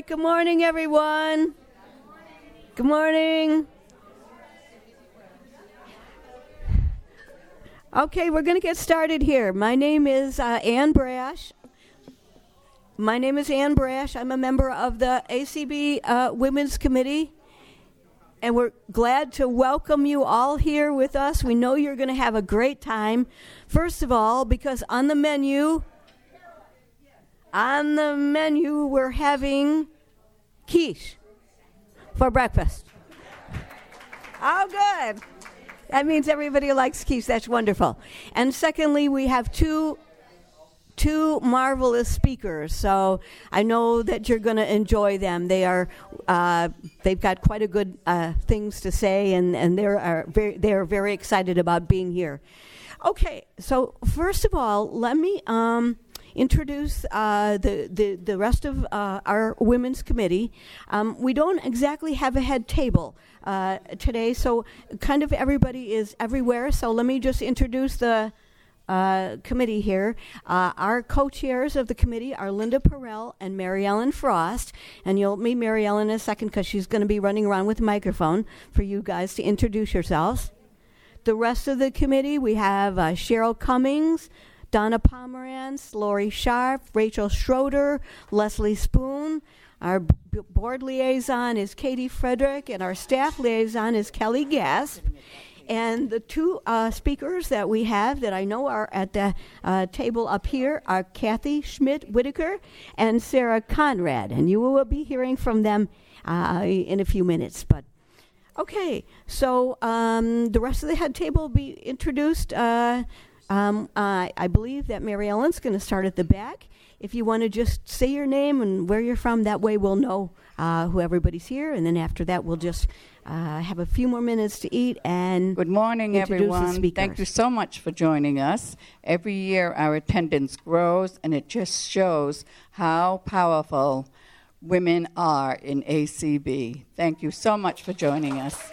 right, good morning, everyone. Good morning. Okay, we're going to get started here. My name is uh, Ann Brash. My name is Ann Brash. I'm a member of the ACB uh, Women's Committee. And we're glad to welcome you all here with us. We know you're going to have a great time. First of all, because on the menu, on the menu, we're having quiche for breakfast. Oh, good. That means everybody likes quiche. That's wonderful. And secondly, we have two two marvelous speakers. So I know that you're going to enjoy them. They are uh, they've got quite a good uh, things to say, and and they are very they are very excited about being here. Okay, so first of all, let me. Um, introduce uh, the, the, the rest of uh, our women's committee. Um, we don't exactly have a head table uh, today, so kind of everybody is everywhere. So let me just introduce the uh, committee here. Uh, our co-chairs of the committee are Linda Perrell and Mary Ellen Frost, and you'll meet Mary Ellen in a second because she's going to be running around with a microphone for you guys to introduce yourselves. The rest of the committee, we have uh, Cheryl Cummings, Donna Pomerantz, Lori Sharp, Rachel Schroeder, Leslie Spoon. Our b- board liaison is Katie Frederick, and our staff liaison is Kelly Gass. And the two uh, speakers that we have that I know are at the uh, table up here are Kathy Schmidt Whitaker and Sarah Conrad. And you will be hearing from them uh, in a few minutes. But okay, so um, the rest of the head table will be introduced. Uh, um, I believe that Mary Ellen's going to start at the back. If you want to just say your name and where you're from, that way we'll know uh, who everybody's here. And then after that, we'll just uh, have a few more minutes to eat and good morning everyone. Thank you so much for joining us. Every year our attendance grows and it just shows how powerful women are in acb thank you so much for joining us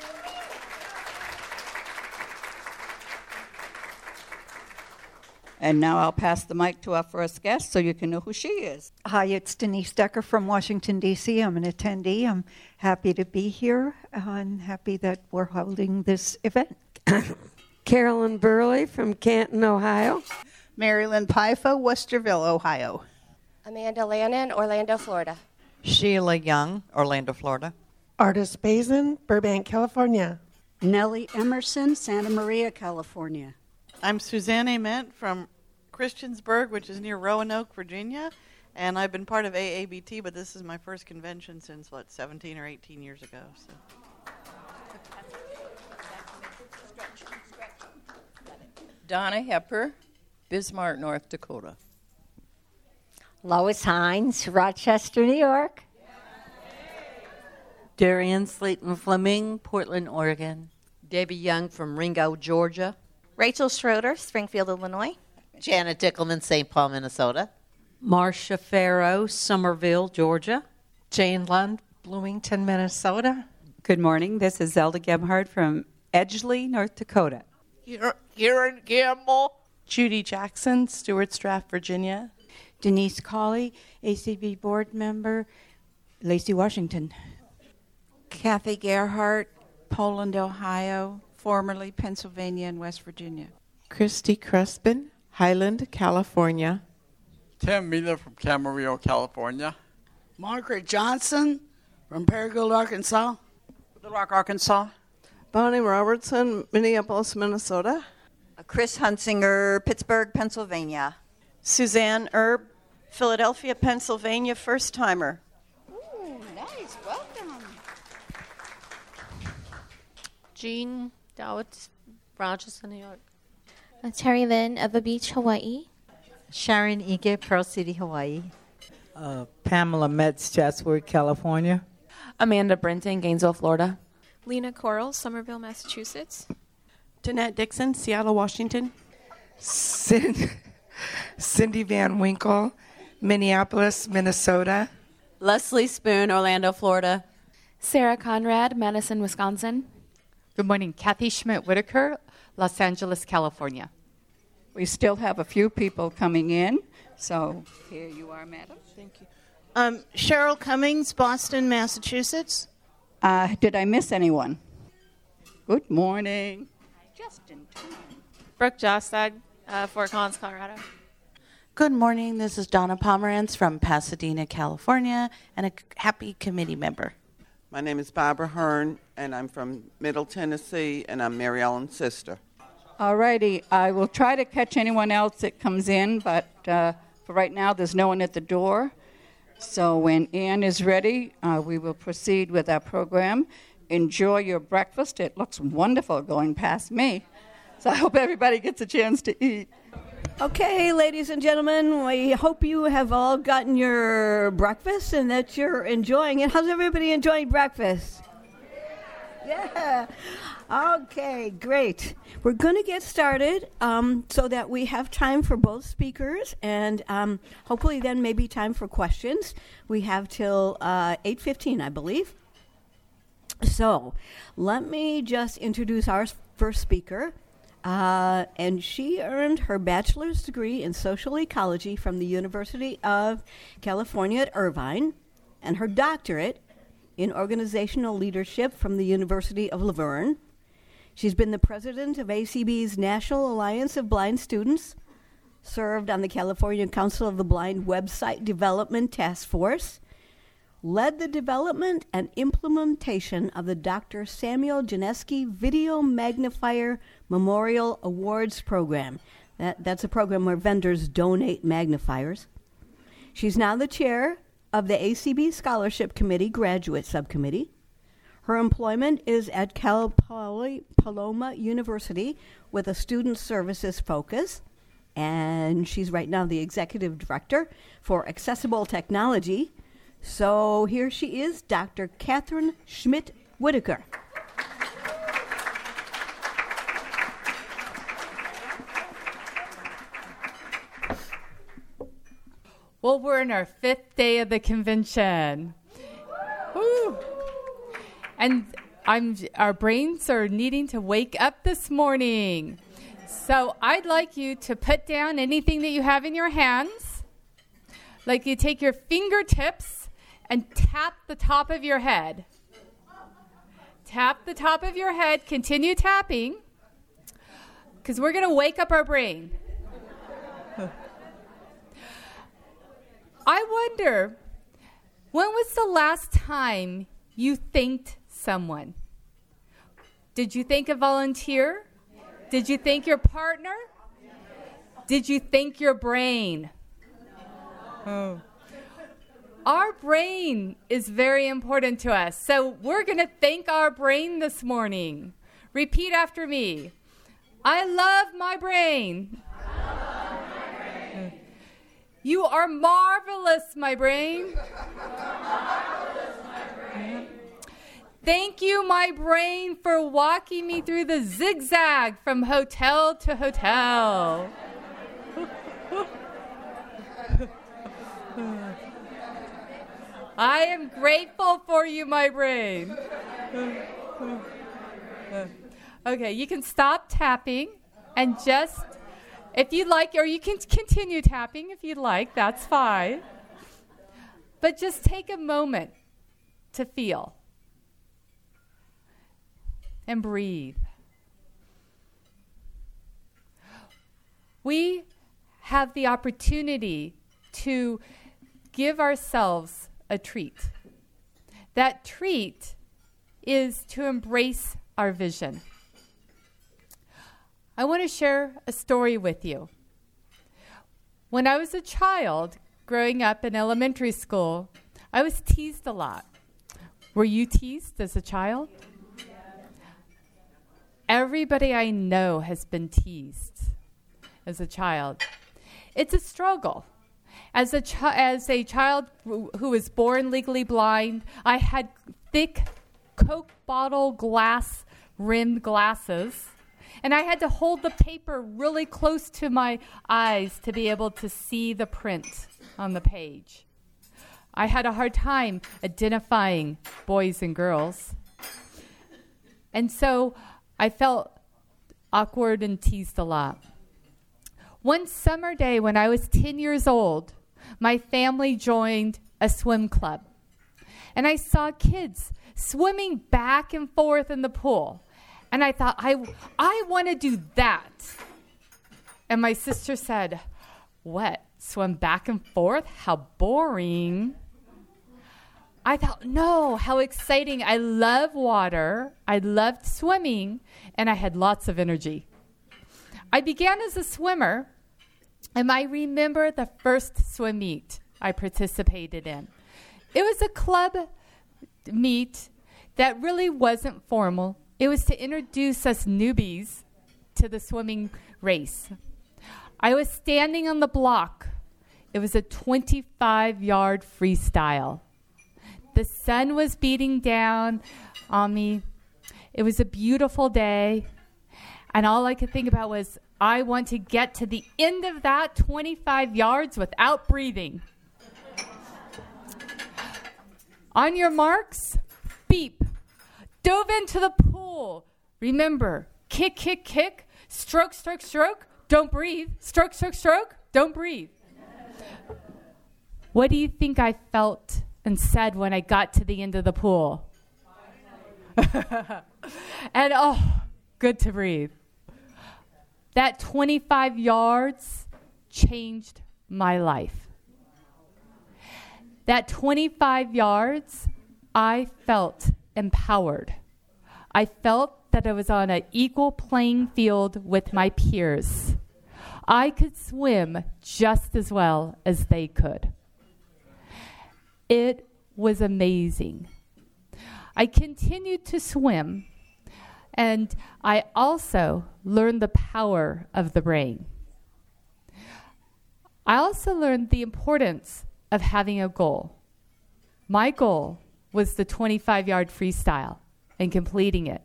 And now I'll pass the mic to our first guest so you can know who she is. Hi, it's Denise Decker from Washington, D.C. I'm an attendee. I'm happy to be here and happy that we're holding this event. Carolyn Burley from Canton, Ohio. Marilyn Paifa, Westerville, Ohio. Amanda Lannon, Orlando, Florida. Sheila Young, Orlando, Florida. Artis Bazin, Burbank, California. Nellie Emerson, Santa Maria, California. I'm Suzanne Ament from Christiansburg, which is near Roanoke, Virginia, and I've been part of AABT, but this is my first convention since what 17 or 18 years ago. So. Donna Hepper, Bismarck, North Dakota. Lois Hines, Rochester, New York. Darian Slayton Fleming, Portland, Oregon. Debbie Young from Ringo, Georgia. Rachel Schroeder, Springfield, Illinois. Janet Dickelman, St. Paul, Minnesota. Marcia Farrow, Summerville, Georgia. Jane Lund, Bloomington, Minnesota. Good morning. This is Zelda Gebhardt from Edgeley, North Dakota. Karen Campbell. Judy Jackson, Stuarts Draft, Virginia. Denise Colley, ACB board member, Lacey, Washington. Kathy Gerhart, Poland, Ohio formerly Pennsylvania and West Virginia. Christy Crespin, Highland, California. Tim Miller from Camarillo, California. Margaret Johnson from Paragould, Arkansas. Little Rock, Arkansas. Bonnie Robertson, Minneapolis, Minnesota. Uh, Chris Hunsinger, Pittsburgh, Pennsylvania. Suzanne Erb, Philadelphia, Pennsylvania, first timer. Ooh, nice. Welcome. Jean Dowitz, Rochester, New York. Uh, Terry Lynn, Ewa Beach, Hawaii. Sharon Ige, Pearl City, Hawaii. Uh, Pamela Metz, Chatsworth, California. Amanda Brenton, Gainesville, Florida. Lena Coral, Somerville, Massachusetts. Danette Dixon, Seattle, Washington. Cindy, Cindy Van Winkle, Minneapolis, Minnesota. Leslie Spoon, Orlando, Florida. Sarah Conrad, Madison, Wisconsin. Good morning. Kathy Schmidt Whitaker, Los Angeles, California. We still have a few people coming in, so here you are, madam. Thank you. Um, Cheryl Cummings, Boston, Massachusetts. Uh, did I miss anyone? Good morning. Just in time. Brooke Jostad, uh, Fort Collins, Colorado. Good morning. This is Donna Pomerantz from Pasadena, California, and a happy committee member. My name is Barbara Hearn, and I'm from Middle Tennessee, and I'm Mary Ellen's sister. All righty. I will try to catch anyone else that comes in, but uh, for right now, there's no one at the door. So when Ann is ready, uh, we will proceed with our program. Enjoy your breakfast. It looks wonderful going past me. So I hope everybody gets a chance to eat. Okay, ladies and gentlemen, we hope you have all gotten your breakfast and that you're enjoying it. How's everybody enjoying breakfast? Yeah. Okay, great. We're going to get started um, so that we have time for both speakers and um, hopefully then maybe time for questions. We have till uh, 8.15, I believe. So let me just introduce our first speaker. Uh, and she earned her bachelor's degree in social ecology from the University of California at Irvine and her doctorate in organizational leadership from the University of La Verne. She's been the president of ACB's National Alliance of Blind Students, served on the California Council of the Blind Website Development Task Force, led the development and implementation of the Dr. Samuel Janeski Video Magnifier Memorial Awards Program. That, that's a program where vendors donate magnifiers. She's now the chair of the ACB Scholarship Committee Graduate Subcommittee. Her employment is at Cal Poly Pomona University with a student services focus. And she's right now the executive director for accessible technology so here she is, Dr. Catherine Schmidt Whitaker. Well, we're in our fifth day of the convention. Woo. And I'm, our brains are needing to wake up this morning. So I'd like you to put down anything that you have in your hands. Like you take your fingertips and tap the top of your head. Tap the top of your head, continue tapping, because we're going to wake up our brain. I wonder, when was the last time you thanked someone? Did you thank a volunteer? Did you thank your partner? Did you thank your brain? Oh. Our brain is very important to us. So we're going to thank our brain this morning. Repeat after me I love my brain. You are marvelous, my brain. Thank you, my brain, for walking me through the zigzag from hotel to hotel. I am grateful for you, my brain. okay, you can stop tapping and just, if you'd like, or you can continue tapping if you'd like, that's fine. But just take a moment to feel and breathe. We have the opportunity to give ourselves a treat. That treat is to embrace our vision. I want to share a story with you. When I was a child growing up in elementary school, I was teased a lot. Were you teased as a child? Everybody I know has been teased as a child. It's a struggle. As a, chi- as a child who was born legally blind, I had thick Coke bottle glass rimmed glasses. And I had to hold the paper really close to my eyes to be able to see the print on the page. I had a hard time identifying boys and girls. And so I felt awkward and teased a lot. One summer day when I was 10 years old, my family joined a swim club. And I saw kids swimming back and forth in the pool. And I thought, I, I want to do that. And my sister said, What? Swim back and forth? How boring. I thought, no, how exciting. I love water. I loved swimming, and I had lots of energy. I began as a swimmer, and I remember the first swim meet I participated in. It was a club meet that really wasn't formal. It was to introduce us newbies to the swimming race. I was standing on the block. It was a 25 yard freestyle. The sun was beating down on me. It was a beautiful day. And all I could think about was, I want to get to the end of that 25 yards without breathing. on your marks, beep. Dove into the pool. Remember, kick, kick, kick, stroke, stroke, stroke, don't breathe. Stroke, stroke, stroke, don't breathe. What do you think I felt and said when I got to the end of the pool. and oh, good to breathe. That 25 yards changed my life. That 25 yards, I felt empowered. I felt that I was on an equal playing field with my peers. I could swim just as well as they could. It was amazing. I continued to swim, and I also learned the power of the brain. I also learned the importance of having a goal. My goal was the 25 yard freestyle and completing it.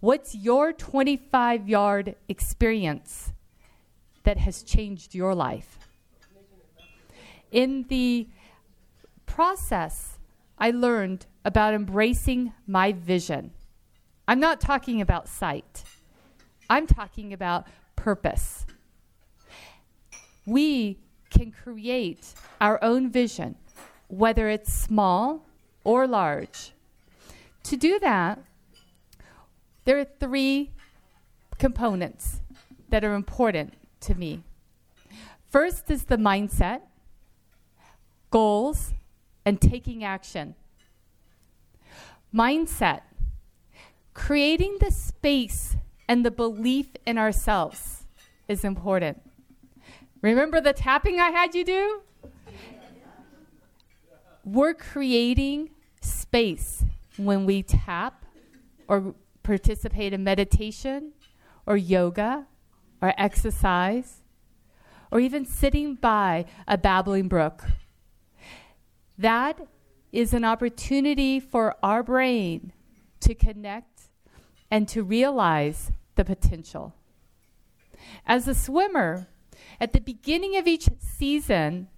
What's your 25 yard experience that has changed your life? In the process, I learned about embracing my vision. I'm not talking about sight, I'm talking about purpose. We can create our own vision, whether it's small or large. To do that, there are three components that are important to me. First is the mindset, goals, and taking action. Mindset, creating the space and the belief in ourselves is important. Remember the tapping I had you do? We're creating space when we tap or participate in meditation or yoga or exercise or even sitting by a babbling brook that is an opportunity for our brain to connect and to realize the potential. As a swimmer, at the beginning of each season,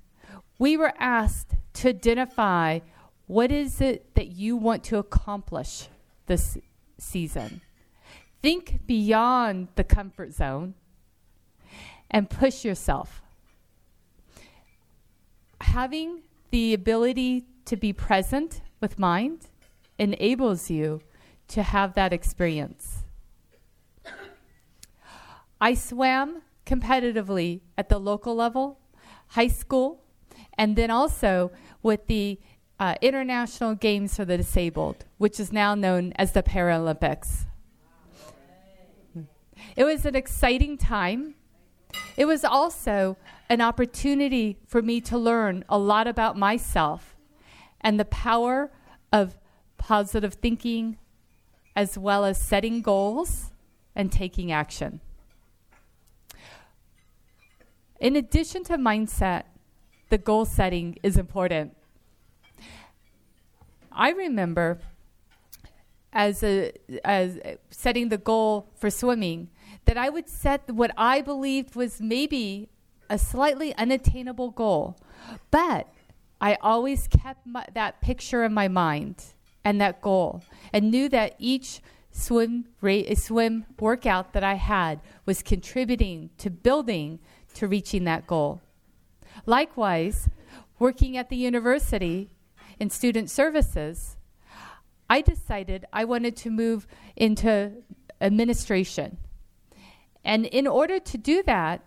we were asked to identify what is it that you want to accomplish this season. Think beyond the comfort zone and push yourself. Having the ability to be present with mind enables you to have that experience. I swam competitively at the local level, high school, and then also with the uh, International Games for the Disabled, which is now known as the Paralympics. It was an exciting time it was also an opportunity for me to learn a lot about myself and the power of positive thinking, as well as setting goals and taking action. In addition to mindset, the goal setting is important. I remember as a, as setting the goal for swimming that I would set what I believed was maybe a slightly unattainable goal. But I always kept my, that picture in my mind and that goal and knew that each swim swim workout that I had was contributing to building to reaching that goal. Likewise, working at the university in student services, I decided I wanted to move into administration. And in order to do that,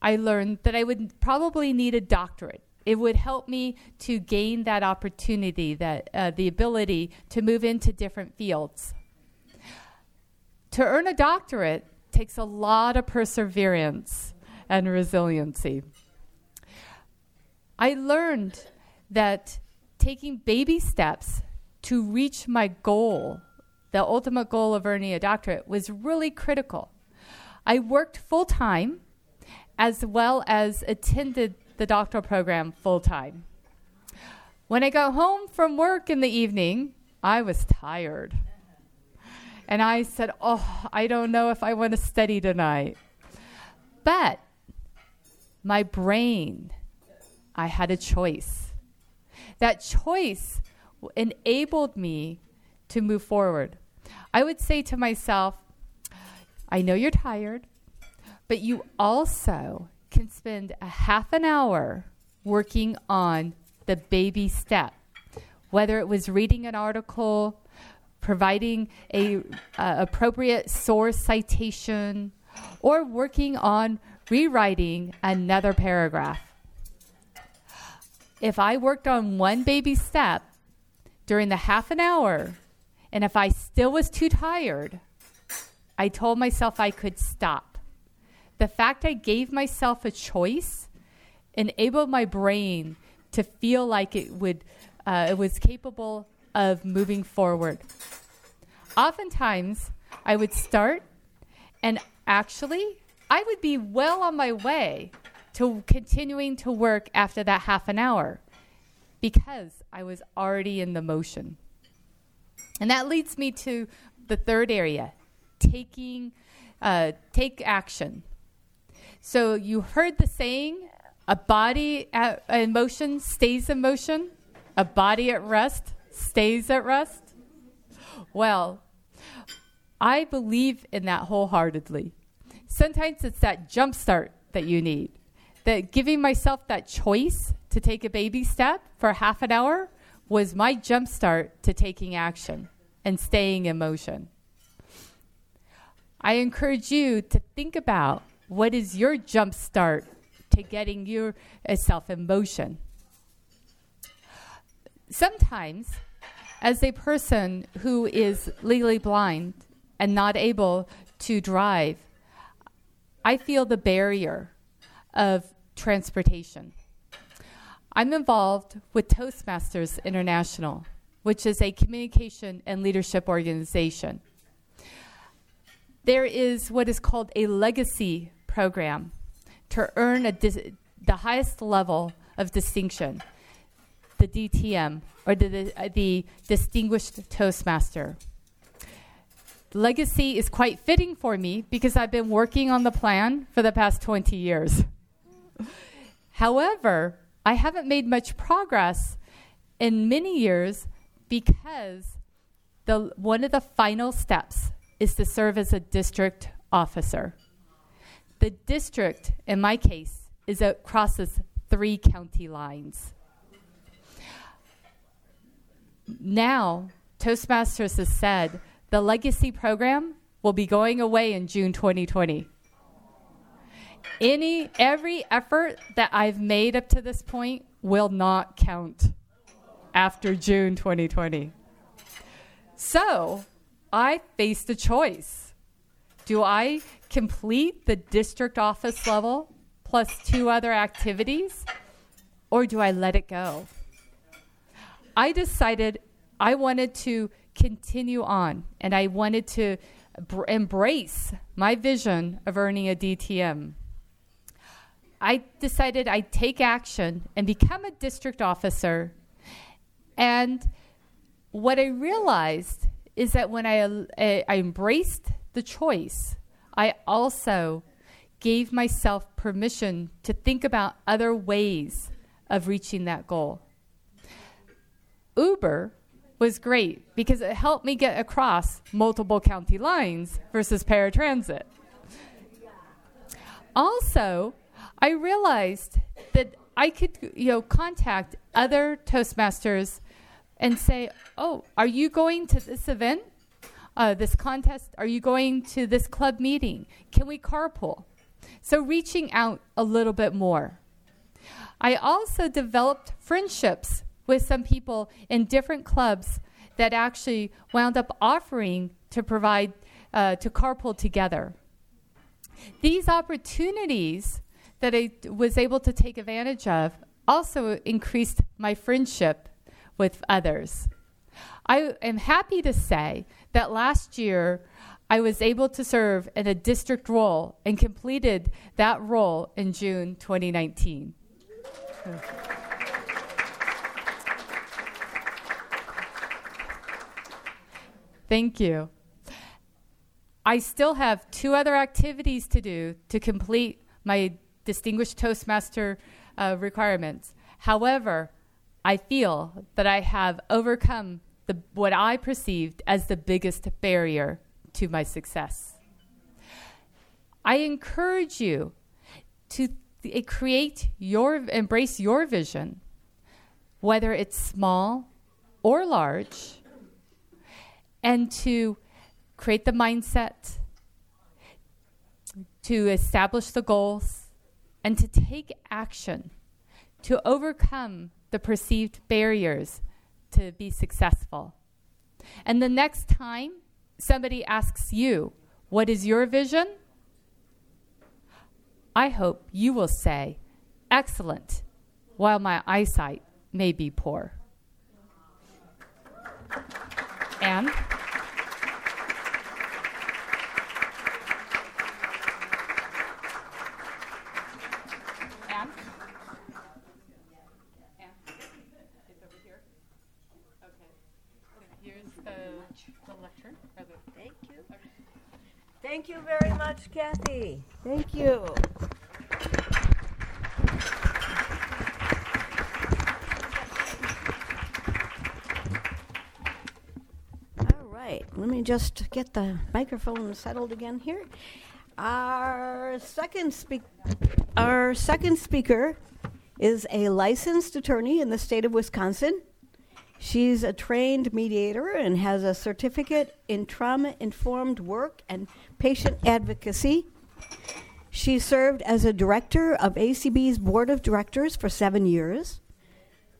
I learned that I would probably need a doctorate. It would help me to gain that opportunity, that uh, the ability to move into different fields. To earn a doctorate takes a lot of perseverance and resiliency. I learned that taking baby steps to reach my goal, the ultimate goal of earning a doctorate, was really critical. I worked full time as well as attended the doctoral program full time. When I got home from work in the evening, I was tired. And I said, Oh, I don't know if I want to study tonight. But my brain, I had a choice. That choice enabled me to move forward. I would say to myself, I know you're tired, but you also can spend a half an hour working on the baby step, whether it was reading an article, providing a uh, appropriate source citation, or working on rewriting another paragraph. If I worked on one baby step during the half an hour, and if I still was too tired, I told myself I could stop. The fact I gave myself a choice enabled my brain to feel like it would uh, it was capable of moving forward. Oftentimes, I would start, and actually, I would be well on my way to continuing to work after that half an hour because I was already in the motion. And that leads me to the third area taking, uh, take action. So you heard the saying a body in motion stays in motion, a body at rest stays at rest. Well, I believe in that wholeheartedly. Sometimes it's that jump start that you need. That giving myself that choice to take a baby step for half an hour was my jump start to taking action and staying in motion. I encourage you to think about what is your jump start to getting yourself in motion. Sometimes as a person who is legally blind and not able to drive, I feel the barrier of transportation. I'm involved with Toastmasters International, which is a communication and leadership organization. There is what is called a legacy program to earn dis- the highest level of distinction the DTM, or the, uh, the Distinguished Toastmaster. Legacy is quite fitting for me because I've been working on the plan for the past 20 years. However, I haven't made much progress in many years because the, one of the final steps is to serve as a district officer. The district, in my case, is it crosses three county lines now, Toastmasters has said the legacy program will be going away in June 2020. Any every effort that I've made up to this point will not count after June 2020. So, I faced a choice. Do I complete the district office level plus two other activities or do I let it go? I decided I wanted to continue on and I wanted to br- embrace my vision of earning a DTM. I decided I'd take action and become a district officer. And what I realized is that when I, I, I embraced the choice, I also gave myself permission to think about other ways of reaching that goal. Uber was great because it helped me get across multiple county lines versus paratransit. Also, I realized that I could, you know, contact other Toastmasters and say, "Oh, are you going to this event, uh, this contest? Are you going to this club meeting? Can we carpool?" So reaching out a little bit more. I also developed friendships with some people in different clubs that actually wound up offering to provide uh, to carpool together. These opportunities that I was able to take advantage of also increased my friendship with others. I am happy to say that last year I was able to serve in a district role and completed that role in June 2019. Thank you. I still have two other activities to do to complete my Distinguished Toastmaster uh, requirements. However, I feel that I have overcome the, what I perceived as the biggest barrier to my success. I encourage you to th- create your, embrace your vision, whether it's small or large, and to create the mindset, to establish the goals, and to take action to overcome the perceived barriers to be successful. And the next time somebody asks you, What is your vision? I hope you will say, Excellent, while my eyesight may be poor. And Thank you very much, Kathy. Thank you. All right, let me just get the microphone settled again here. Our second speak our second speaker is a licensed attorney in the state of Wisconsin. She's a trained mediator and has a certificate in trauma informed work and patient advocacy. She served as a director of ACB's board of directors for seven years.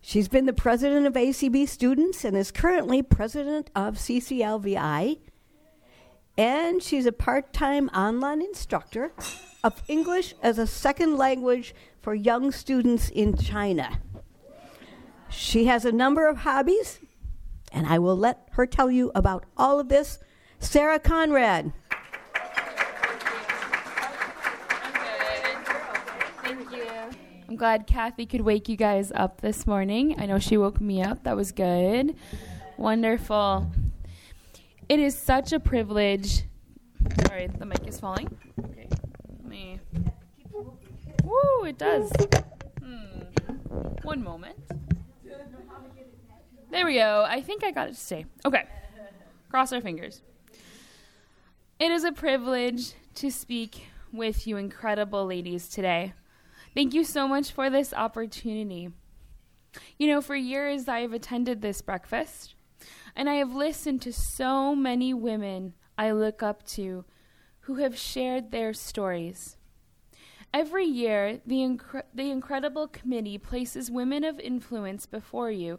She's been the president of ACB students and is currently president of CCLVI. And she's a part time online instructor of English as a second language for young students in China. She has a number of hobbies, and I will let her tell you about all of this. Sarah Conrad. Thank you. I'm glad Kathy could wake you guys up this morning. I know she woke me up. That was good. Wonderful. It is such a privilege. Sorry, the mic is falling. Okay. Let me. Woo, it does. Hmm. One moment. There we go. I think I got it to stay. Okay. Cross our fingers. It is a privilege to speak with you incredible ladies today. Thank you so much for this opportunity. You know, for years I have attended this breakfast, and I have listened to so many women I look up to who have shared their stories. Every year, the, incre- the Incredible Committee places women of influence before you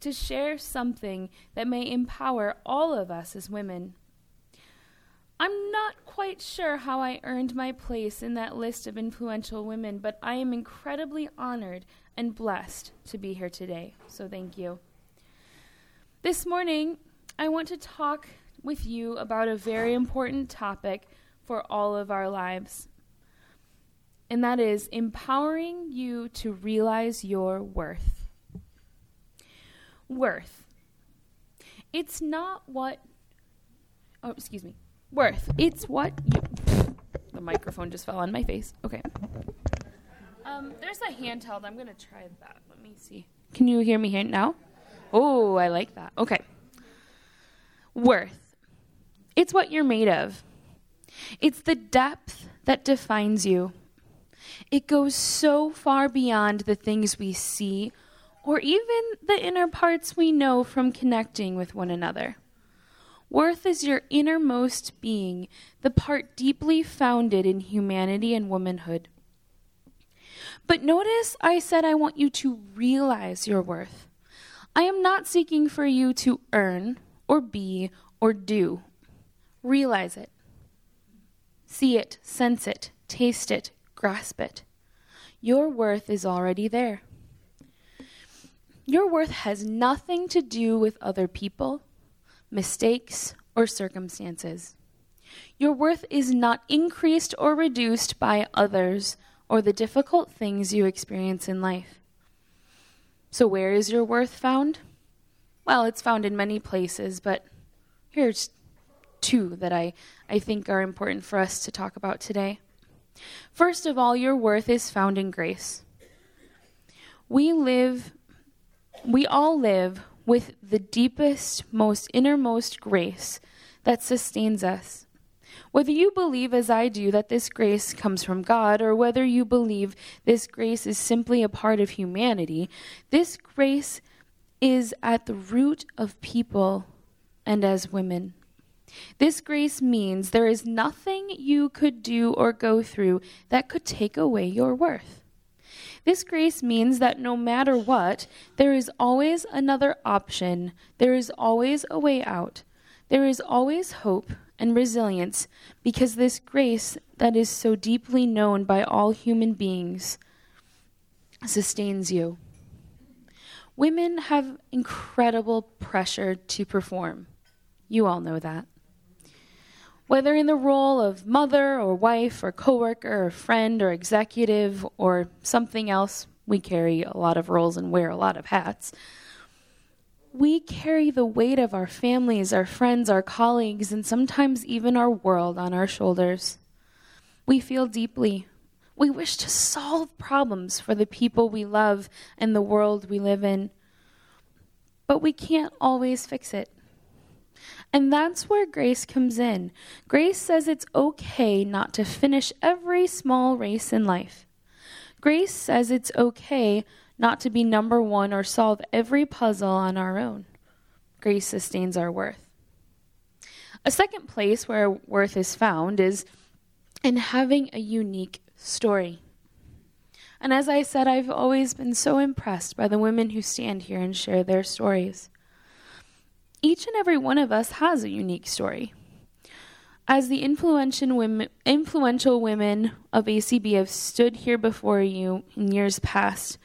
to share something that may empower all of us as women. I'm not quite sure how I earned my place in that list of influential women, but I am incredibly honored and blessed to be here today. So thank you. This morning, I want to talk with you about a very important topic for all of our lives, and that is empowering you to realize your worth worth. It's not what. Oh, excuse me. Worth. It's what you. The microphone just fell on my face. Okay. Um, there's a handheld. I'm gonna try that. Let me see. Can you hear me here now? Oh, I like that. Okay. Worth. It's what you're made of. It's the depth that defines you. It goes so far beyond the things we see or even the inner parts we know from connecting with one another. Worth is your innermost being, the part deeply founded in humanity and womanhood. But notice I said I want you to realize your worth. I am not seeking for you to earn or be or do. Realize it. See it, sense it, taste it, grasp it. Your worth is already there. Your worth has nothing to do with other people, mistakes, or circumstances. Your worth is not increased or reduced by others or the difficult things you experience in life. So, where is your worth found? Well, it's found in many places, but here's two that I, I think are important for us to talk about today. First of all, your worth is found in grace. We live we all live with the deepest, most innermost grace that sustains us. Whether you believe, as I do, that this grace comes from God, or whether you believe this grace is simply a part of humanity, this grace is at the root of people and as women. This grace means there is nothing you could do or go through that could take away your worth. This grace means that no matter what, there is always another option, there is always a way out, there is always hope and resilience because this grace that is so deeply known by all human beings sustains you. Women have incredible pressure to perform. You all know that. Whether in the role of mother or wife or coworker or friend or executive or something else, we carry a lot of roles and wear a lot of hats. We carry the weight of our families, our friends, our colleagues, and sometimes even our world on our shoulders. We feel deeply. We wish to solve problems for the people we love and the world we live in. But we can't always fix it. And that's where grace comes in. Grace says it's okay not to finish every small race in life. Grace says it's okay not to be number one or solve every puzzle on our own. Grace sustains our worth. A second place where worth is found is in having a unique story. And as I said, I've always been so impressed by the women who stand here and share their stories each and every one of us has a unique story. As the influential women, of ACB have stood here before you in years past,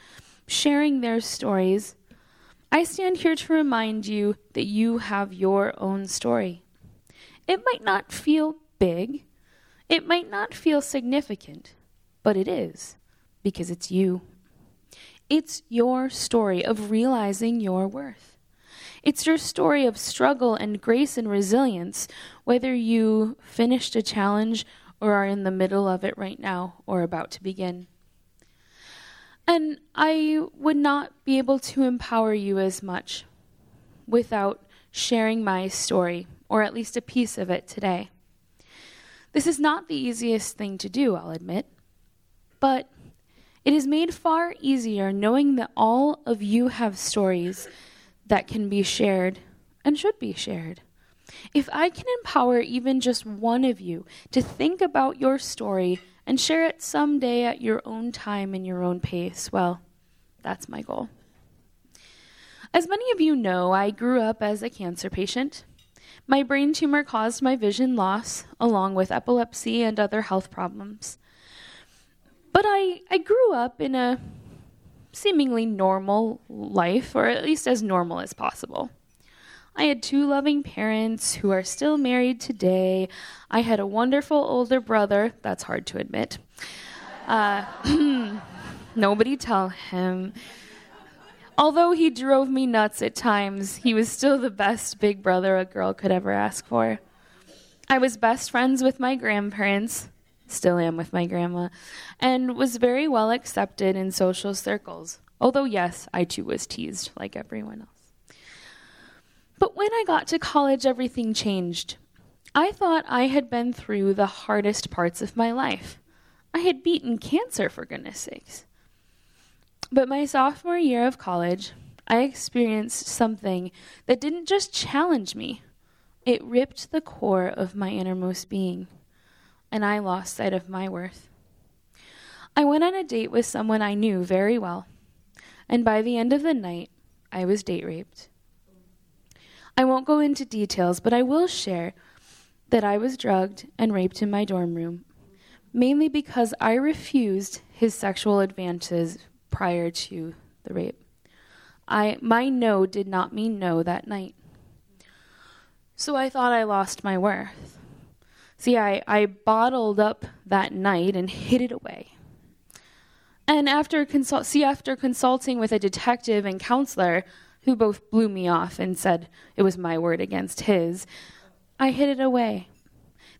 sharing their stories, I stand here to remind you that you have your own story. It might not feel big, it might not feel significant, but it is because it's you. It's your story of realizing your worth. It's your story of struggle and grace and resilience, whether you finished a challenge or are in the middle of it right now or about to begin. And I would not be able to empower you as much without sharing my story, or at least a piece of it today. This is not the easiest thing to do, I'll admit, but it is made far easier knowing that all of you have stories that can be shared and should be shared. If I can empower even just one of you to think about your story and share it someday at your own time and your own pace, well, that's my goal. As many of you know, I grew up as a cancer patient. My brain tumor caused my vision loss, along with epilepsy and other health problems. But I, I grew up in a seemingly normal life, or at least as normal as possible. I had two loving parents who are still married today. I had a wonderful older brother. That's hard to admit. Uh, nobody tell him. Although he drove me nuts at times, he was still the best big brother a girl could ever ask for. I was best friends with my grandparents still am with my grandma, and was very well accepted in social circles. Although, yes, I too was teased like everyone else. But when I got to college, everything changed. I thought I had been through the hardest parts of my life. I had beaten cancer, for goodness sakes. But my sophomore year of college, I experienced something that didn't just challenge me, it ripped the core of my innermost being, and I lost sight of my worth. I went on a date with someone I knew very well, and by the end of the night, I was date raped. I won't go into details, but I will share that I was drugged and raped in my dorm room, mainly because I refused his sexual advances prior to the rape. I my no did not mean no that night. So I thought I lost my worth. See, I, I bottled up that night and hid it away. And after consult, see, after consulting with a detective and counselor, who both blew me off and said it was my word against his, I hid it away.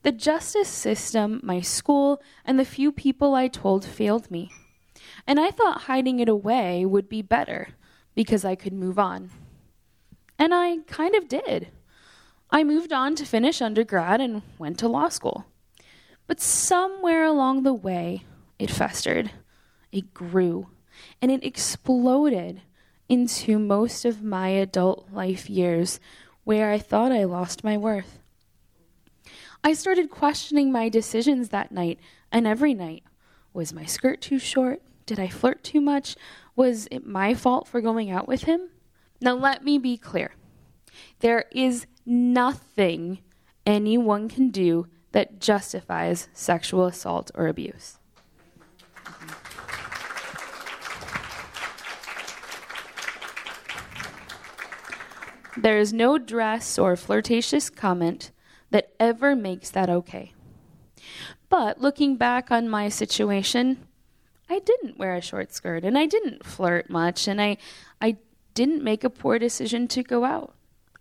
The justice system, my school, and the few people I told failed me. And I thought hiding it away would be better because I could move on. And I kind of did. I moved on to finish undergrad and went to law school. But somewhere along the way, it festered it grew and it exploded into most of my adult life years where I thought I lost my worth. I started questioning my decisions that night and every night. Was my skirt too short? Did I flirt too much? Was it my fault for going out with him? Now, let me be clear. There is nothing anyone can do that justifies sexual assault or abuse. There is no dress or flirtatious comment that ever makes that okay. But looking back on my situation, I didn't wear a short skirt and I didn't flirt much and I I didn't make a poor decision to go out.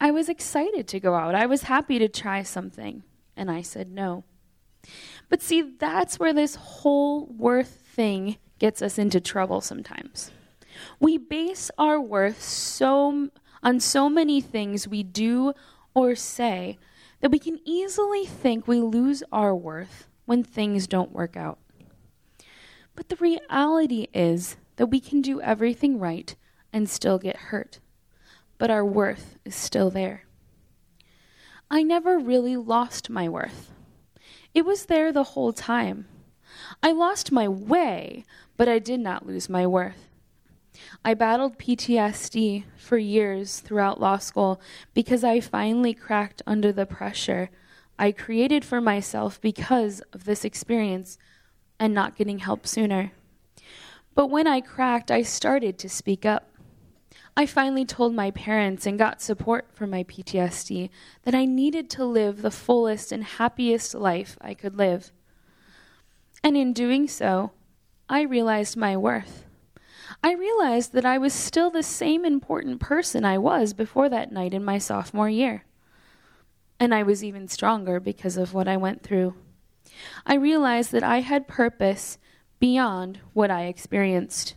I was excited to go out. I was happy to try something and I said no. But see, that's where this whole worth thing gets us into trouble sometimes. We base our worth so on so many things we do or say that we can easily think we lose our worth when things don't work out. But the reality is that we can do everything right and still get hurt, but our worth is still there. I never really lost my worth. It was there the whole time. I lost my way, but I did not lose my worth. I battled PTSD for years throughout law school because I finally cracked under the pressure I created for myself because of this experience and not getting help sooner. But when I cracked, I started to speak up. I finally told my parents and got support for my PTSD that I needed to live the fullest and happiest life I could live. And in doing so, I realized my worth. I realized that I was still the same important person I was before that night in my sophomore year. And I was even stronger because of what I went through. I realized that I had purpose beyond what I experienced.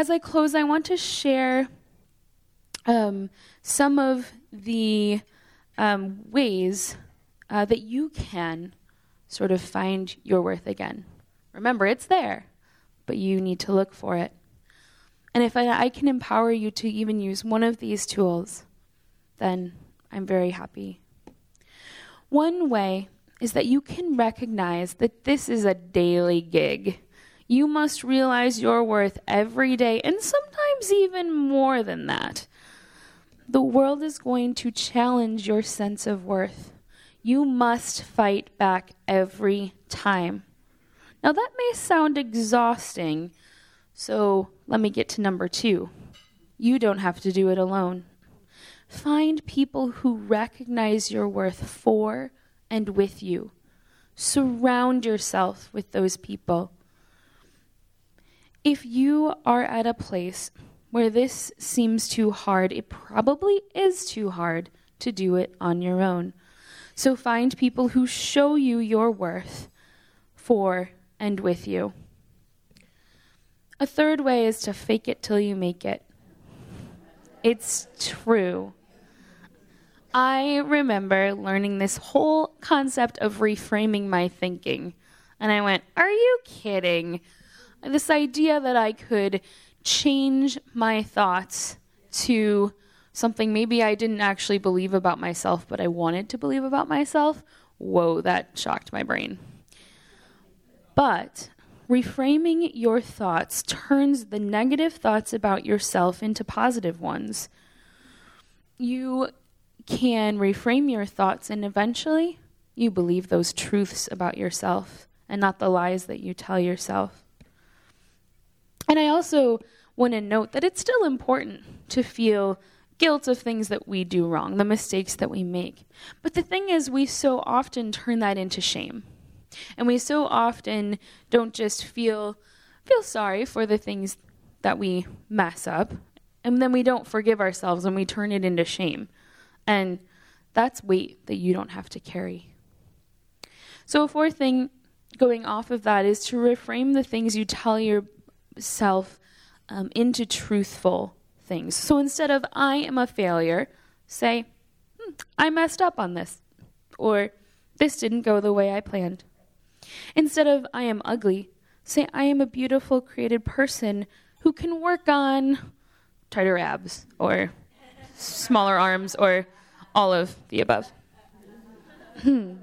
As I close, I want to share um, some of the um, ways uh, that you can sort of find your worth again. Remember, it's there but you need to look for it. And if I, I can empower you to even use one of these tools, then I'm very happy. One way is that you can recognize that this is a daily gig. You must realize your worth every day, and sometimes even more than that. The world is going to challenge your sense of worth. You must fight back every time. Now, that may sound exhausting, so let me get to number two. You don't have to do it alone. Find people who recognize your worth for and with you. Surround yourself with those people. If you are at a place where this seems too hard, it probably is too hard to do it on your own. So find people who show you your worth for and with you. A third way is to fake it till you make it. It's true. I remember learning this whole concept of reframing my thinking And I went, Are you kidding? This idea that I could change my thoughts to something maybe I didn't actually believe about myself, but I wanted to believe about myself. Whoa, that shocked my brain. But reframing your thoughts turns the negative thoughts about yourself into positive ones. You can reframe your thoughts, and eventually you believe those truths about yourself and not the lies that you tell yourself. And I also want to note that it's still important to feel guilt of things that we do wrong, the mistakes that we make. But the thing is, we so often turn that into shame. And we so often don't just feel feel sorry for the things that we mess up, and then we don't forgive ourselves and we turn it into shame. And that's weight that you don't have to carry. So a fourth thing going off of that is to reframe the things you tell yourself um, into truthful things. So instead of I am a failure, say, hmm, I messed up on this, or this didn't go the way I planned. Instead of I am ugly, say I am a beautiful created person who can work on tighter abs or smaller arms or all of the above. Hmm.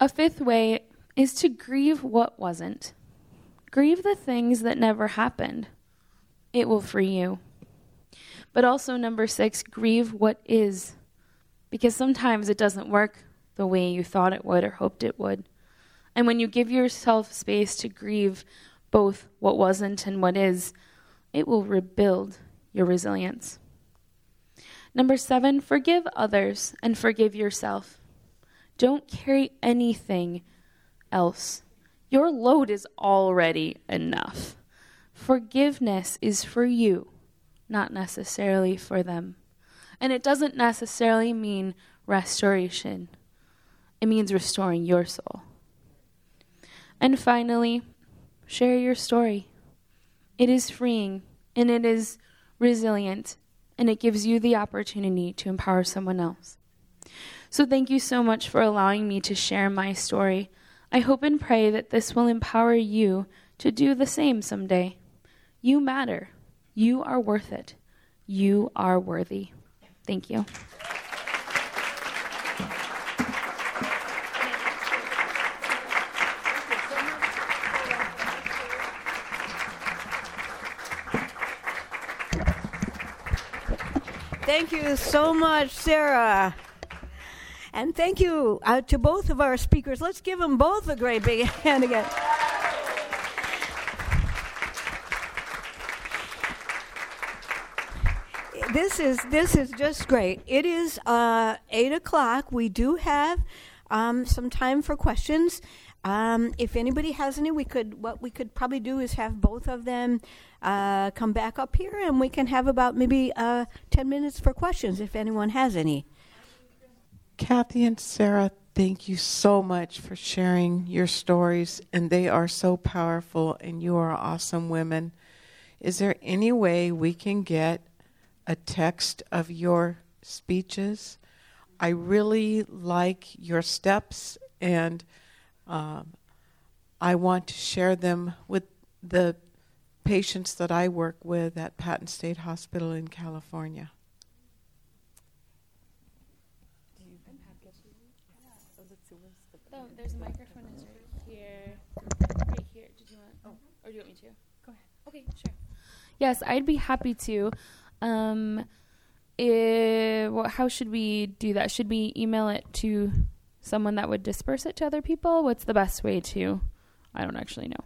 A fifth way is to grieve what wasn't. Grieve the things that never happened. It will free you. But also, number six, grieve what is. Because sometimes it doesn't work the way you thought it would or hoped it would. And when you give yourself space to grieve both what wasn't and what is, it will rebuild your resilience. Number seven, forgive others and forgive yourself. Don't carry anything else. Your load is already enough. Forgiveness is for you, not necessarily for them. And it doesn't necessarily mean restoration, it means restoring your soul. And finally, share your story. It is freeing and it is resilient, and it gives you the opportunity to empower someone else. So, thank you so much for allowing me to share my story. I hope and pray that this will empower you to do the same someday. You matter. You are worth it. You are worthy. Thank you. Thank you so much, Sarah. And thank you uh, to both of our speakers. Let's give them both a great big hand again. This is this is just great. It is uh, eight o'clock. We do have um, some time for questions. Um, if anybody has any, we could what we could probably do is have both of them uh, come back up here, and we can have about maybe uh, ten minutes for questions if anyone has any. Kathy and Sarah, thank you so much for sharing your stories, and they are so powerful, and you are awesome women. Is there any way we can get a text of your speeches? I really like your steps, and um, I want to share them with the patients that I work with at Patton State Hospital in California. Oh, there's a microphone is right here. Right here. Did you want? Oh, or do you want me to? Go ahead. Okay, sure. Yes, I'd be happy to. Um, if, well, how should we do that? Should we email it to someone that would disperse it to other people? What's the best way to? I don't actually know.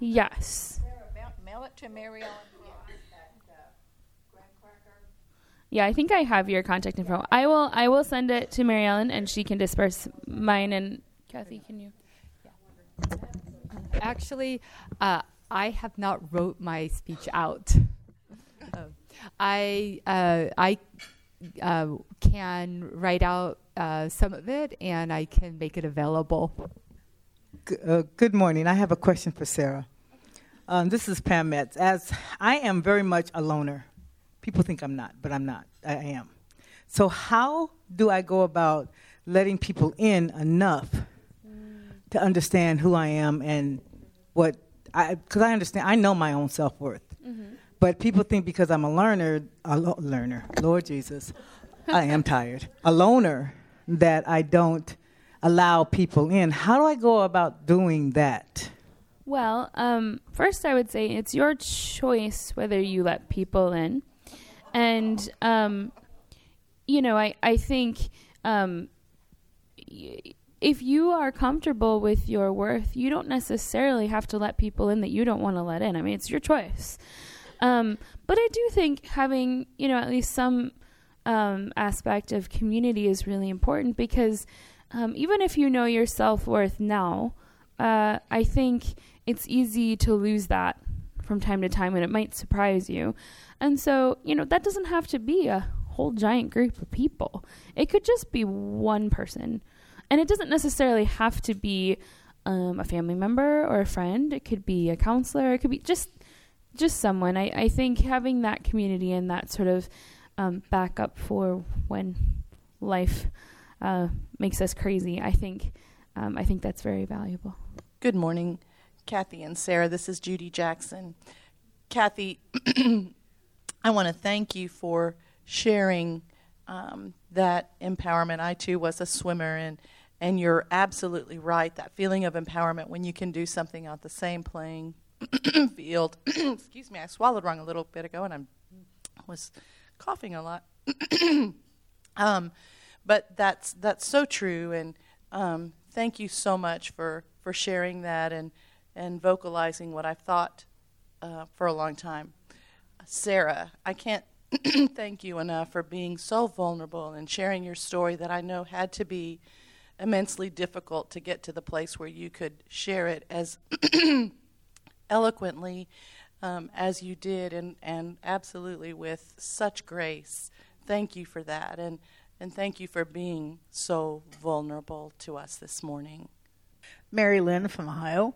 Yes. Mail it to Mary Ellen. Yeah, I think I have your contact info. I will I will send it to Mary Ellen and she can disperse mine and Kathy, can you? Actually, uh, I have not wrote my speech out. Uh, I uh, I uh, can write out uh, some of it and I can make it available. G- uh, good morning. I have a question for Sarah. Um, this is Pam Metz. As I am very much a loner People think I'm not, but I'm not. I, am. So, how do I go about letting people in enough to understand who I am and what I, because I understand, I know my own self worth. Mm-hmm. But people think because I'm a learner, a lo- learner, Lord Jesus, I am tired, a loner, that I don't allow people in. How do I go about doing that? Well, um, first, I would say it's your choice whether you let people in. And, um, you know, I, I think um, if you are comfortable with your worth, you don't necessarily have to let people in that you don't want to let in. I mean, it's your choice. Um, but I do think having, you know, at least some um, aspect of community is really important because um, even if you know your self worth now, uh, I think it's easy to lose that from time to time and it might surprise you. And so, you know, that doesn't have to be a whole giant group of people, it could just be one person. And it doesn't necessarily have to be um, a family member or a friend. It could be a counselor. It could be just just someone. I, I think having that community and that sort of um, backup for when life uh, makes us crazy. I think um, I think that's very valuable. Good morning, Kathy and Sarah. This is Judy Jackson. Kathy, I want to thank you for sharing um, that empowerment. I too was a swimmer, and and you're absolutely right. That feeling of empowerment when you can do something on the same playing field. Excuse me, I swallowed wrong a little bit ago, and I was coughing a lot. um, but that's that's so true, and um, thank you so much for for sharing that and and vocalizing what I've thought uh, for a long time. Sarah, I can't thank you enough for being so vulnerable and sharing your story that I know had to be immensely difficult to get to the place where you could share it as eloquently um, as you did and, and absolutely with such grace. Thank you for that. And, and thank you for being so vulnerable to us this morning. Mary Lynn from Ohio.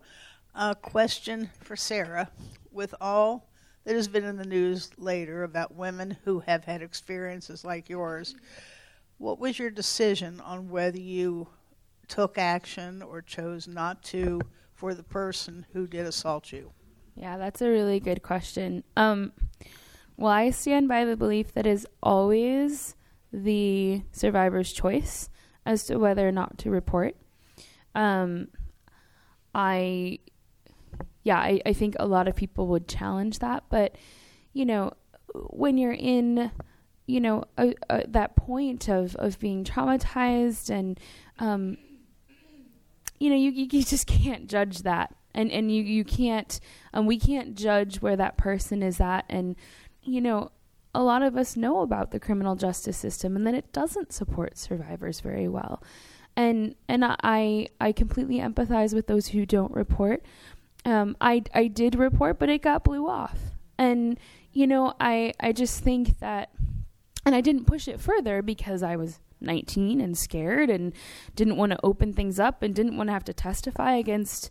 A question for Sarah. With all that has been in the news later about women who have had experiences like yours, what was your decision on whether you took action or chose not to for the person who did assault you? Yeah, that's a really good question. Um, well, I stand by the belief that is always the survivor's choice as to whether or not to report. Um, I, yeah, I, I think a lot of people would challenge that, but you know, when you're in, you know, a, a, that point of of being traumatized and, um, you know, you you just can't judge that. And and you you can't um, we can't judge where that person is at. And you know a lot of us know about the criminal justice system and that it doesn't support survivors very well. And and i i completely empathize with those who don't report um, i i did report but it got blew off. And you know i i just think that and i didn't push it further because i was 19 and scared and didn't want to open things up and didn't want to have to testify against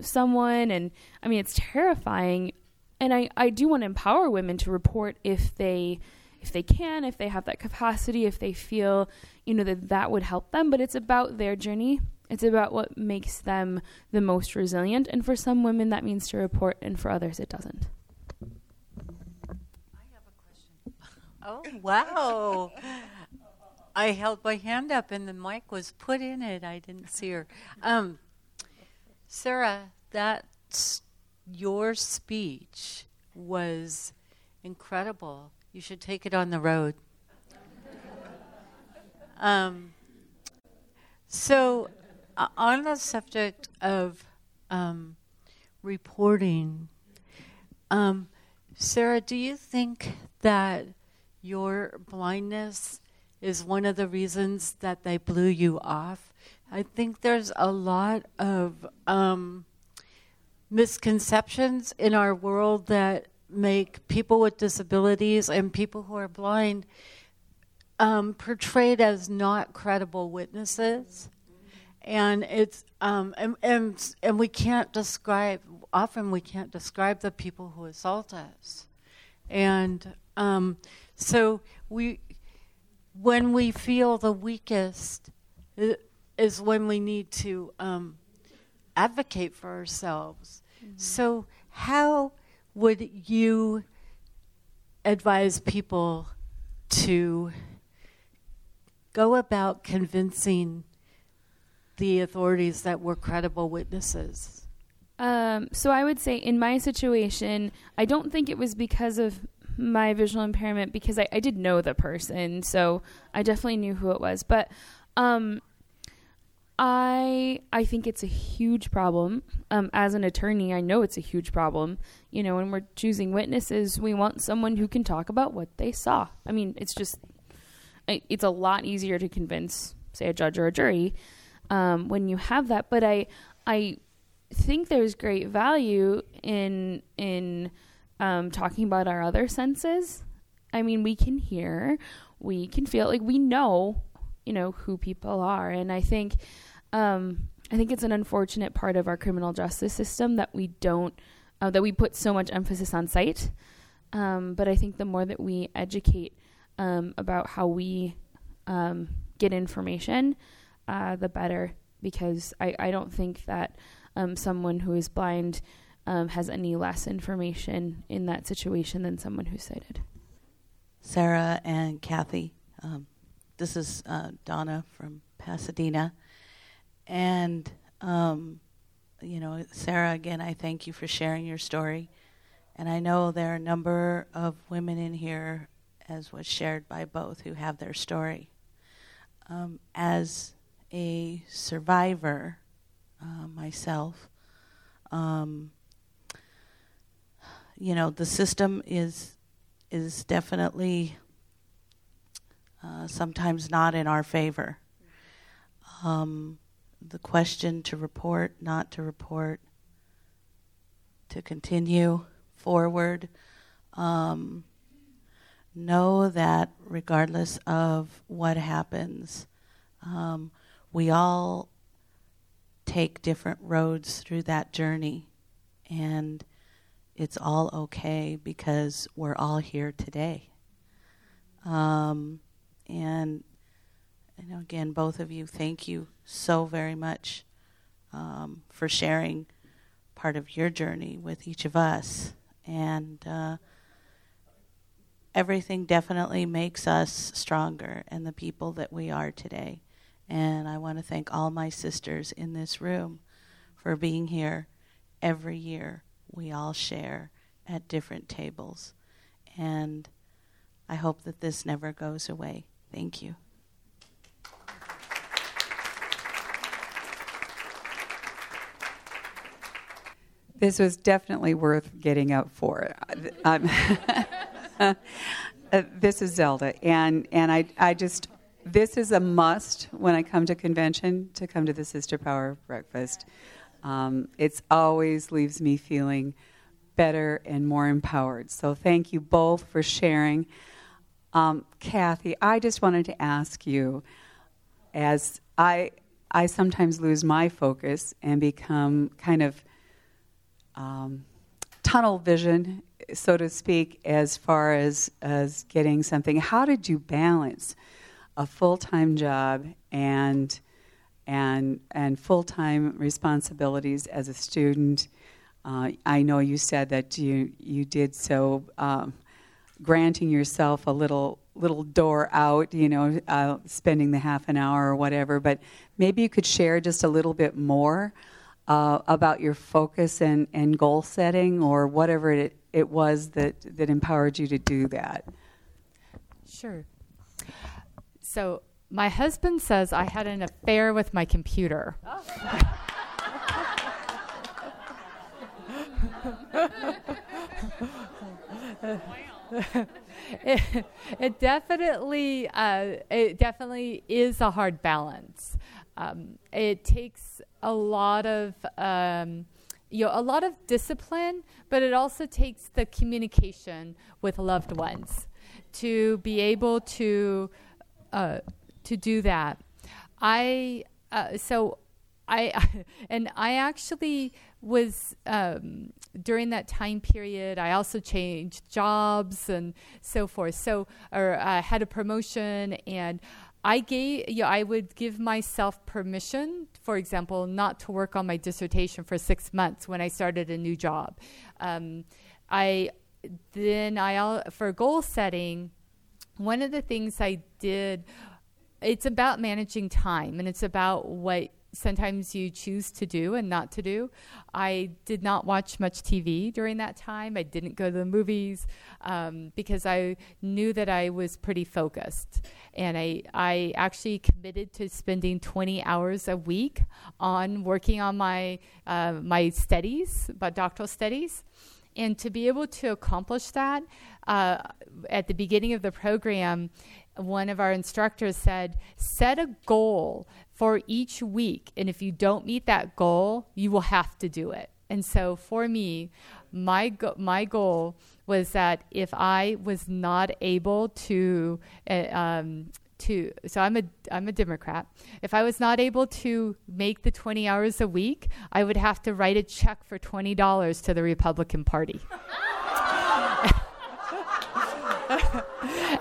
someone. And i mean it's terrifying. And i i do want to empower women to report if they if they can if they have that capacity if they feel you know that that would help them. But it's about their journey it's about what makes them the most resilient and for some women that means to report and for others it doesn't I have a question. Oh, wow. I held my hand up and the mic was put in it. I didn't see her. Um, Sarah, that your speech was incredible. You should take it on the road. um, so, uh, on the subject of um, reporting, um, Sarah, do you think that your blindness is one of the reasons that they blew you off? I think there's a lot of um, misconceptions in our world that make people with disabilities and people who are blind um, portrayed as not credible witnesses. And it's um, and, and and we can't describe often we can't describe the people who assault us, And um, so we, when we feel the weakest, is when we need to um, advocate for ourselves. Mm-hmm. So, how would you advise people to go about convincing the authorities that we're credible witnesses? Um, so I would say in my situation, I don't think it was because of my visual impairment because I, I did know the person, so I definitely knew who it was. But um, I I think it's a huge problem. Um, as an attorney, I know it's a huge problem. You know, when we're choosing witnesses, we want someone who can talk about what they saw. I mean, it's just it's a lot easier to convince, say, a judge or a jury um, when you have that. But I I think there's great value in in um, talking about our other senses. I mean, we can hear, we can feel, like we know, you know, who people are, and I think um, I think it's an unfortunate part of our criminal justice system that we don't uh, that we put so much emphasis on sight. Um, but I think the more that we educate um, about how we um, get information, uh, the better. Because I, I don't think that um, someone who is blind um, has any less information in that situation than someone who's sighted. Sarah and Kathy, um, this is uh, Donna from Pasadena. And, um, you know, Sarah, again, I thank you for sharing your story. And I know there are a number of women in here, as was shared by both, who have their story. Um, as a survivor uh, myself, um, you know, the system is is definitely uh, sometimes not in our favor. Um, the question to report, not to report, to continue forward. Um, know that regardless of what happens, um, we all take different roads through that journey. And it's all okay because we're all here today. Um, and you know, again, both of you, thank you so very much um, for sharing part of your journey with each of us. And uh, everything definitely makes us stronger and the people that we are today. And I want to thank all my sisters in this room for being here every year. We all share at different tables. And I hope that this never goes away. Thank you. This was definitely worth getting up for. Um, this is Zelda, and and I I just this is a must when I come to convention to come to the Sister Power breakfast. Um, it's always leaves me feeling better and more empowered. So thank you both for sharing. Um, Kathy, I just wanted to ask you, as I I sometimes lose my focus and become kind of um, tunnel vision, so to speak, as far as, as getting something. How did you balance a full time job and and and full time responsibilities as a student? Uh, I know you said that you you did so, um, granting yourself a little little door out, you know, uh, spending the half an hour or whatever. But maybe you could share just a little bit more uh, about your focus and, and goal setting or whatever it, it was that, that empowered you to do that. Sure. So, my husband says I had an affair with my computer. it, it, definitely uh, it definitely is a hard balance. Um, it takes a lot of um, you know a lot of discipline, but it also takes the communication with loved ones to be able to uh, to do that. I uh, so I and I actually was um, during that time period, I also changed jobs and so forth. So, or I had a promotion, and I gave, you know, I would give myself permission, for example, not to work on my dissertation for six months when I started a new job. Um, I then I for goal setting. One of the things I did, it's about managing time, and it's about what sometimes you choose to do and not to do. I did not watch much TV during that time. I didn't go to the movies um, because I knew that I was pretty focused. And I, I actually committed to spending 20 hours a week on working on my, uh, my studies, about doctoral studies. And to be able to accomplish that uh, at the beginning of the program, one of our instructors said, set a goal for each week. And if you don't meet that goal, you will have to do it. And so for me, my, go- my goal was that if I was not able to, uh, um, to so I'm a I'm a Democrat. If I was not able to make the 20 hours a week, I would have to write a check for $20 to the Republican Party.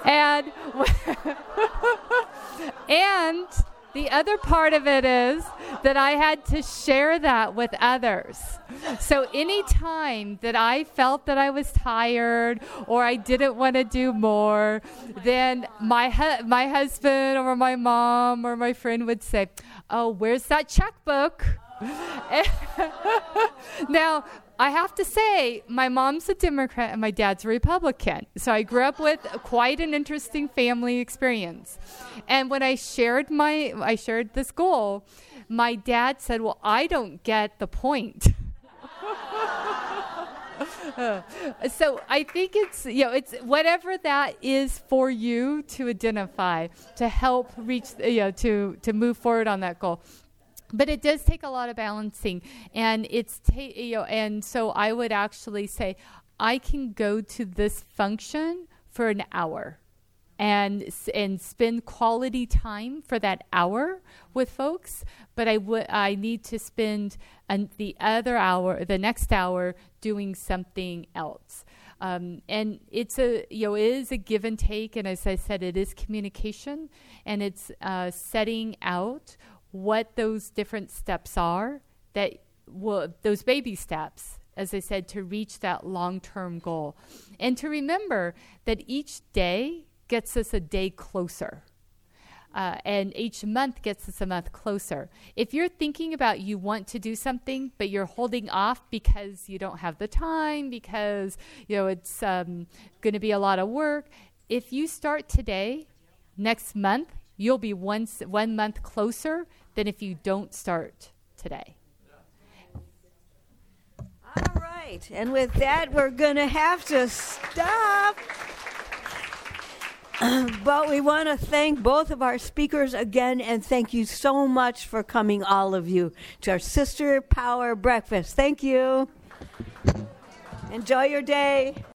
and and the other part of it is that I had to share that with others. So any time that I felt that I was tired or I didn't want to do more, then my hu- my husband or my mom or my friend would say, "Oh, where's that checkbook?" now, I have to say, my mom's a Democrat and my dad's a Republican. So I grew up with quite an interesting family experience. And when I shared my I shared this goal, my dad said, "Well, I don't get the point." so I think it's you know it's whatever that is for you to identify to help reach you know to to move forward on that goal but it does take a lot of balancing. And it's ta- you know and so i would actually say i can go to this function for an hour and and spend quality time for that hour with folks but i would i need to spend an, the other hour the next hour doing something else. Um, and it's a you know it is a give and take and as i said it is communication and it's uh, setting out what those different steps are that will those baby steps as i said to reach that long-term goal and to remember that each day gets us a day closer uh, and each month gets us a month closer. If you're thinking about you want to do something, but you're holding off because you don't have the time, because you know it's um, going to be a lot of work, if you start today, next month you'll be one one month closer than if you don't start today. All right. And with that, we're going to have to stop. but we want to thank both of our speakers again and thank you so much for coming, all of you, to our Sister Power Breakfast. Thank you. Enjoy your day.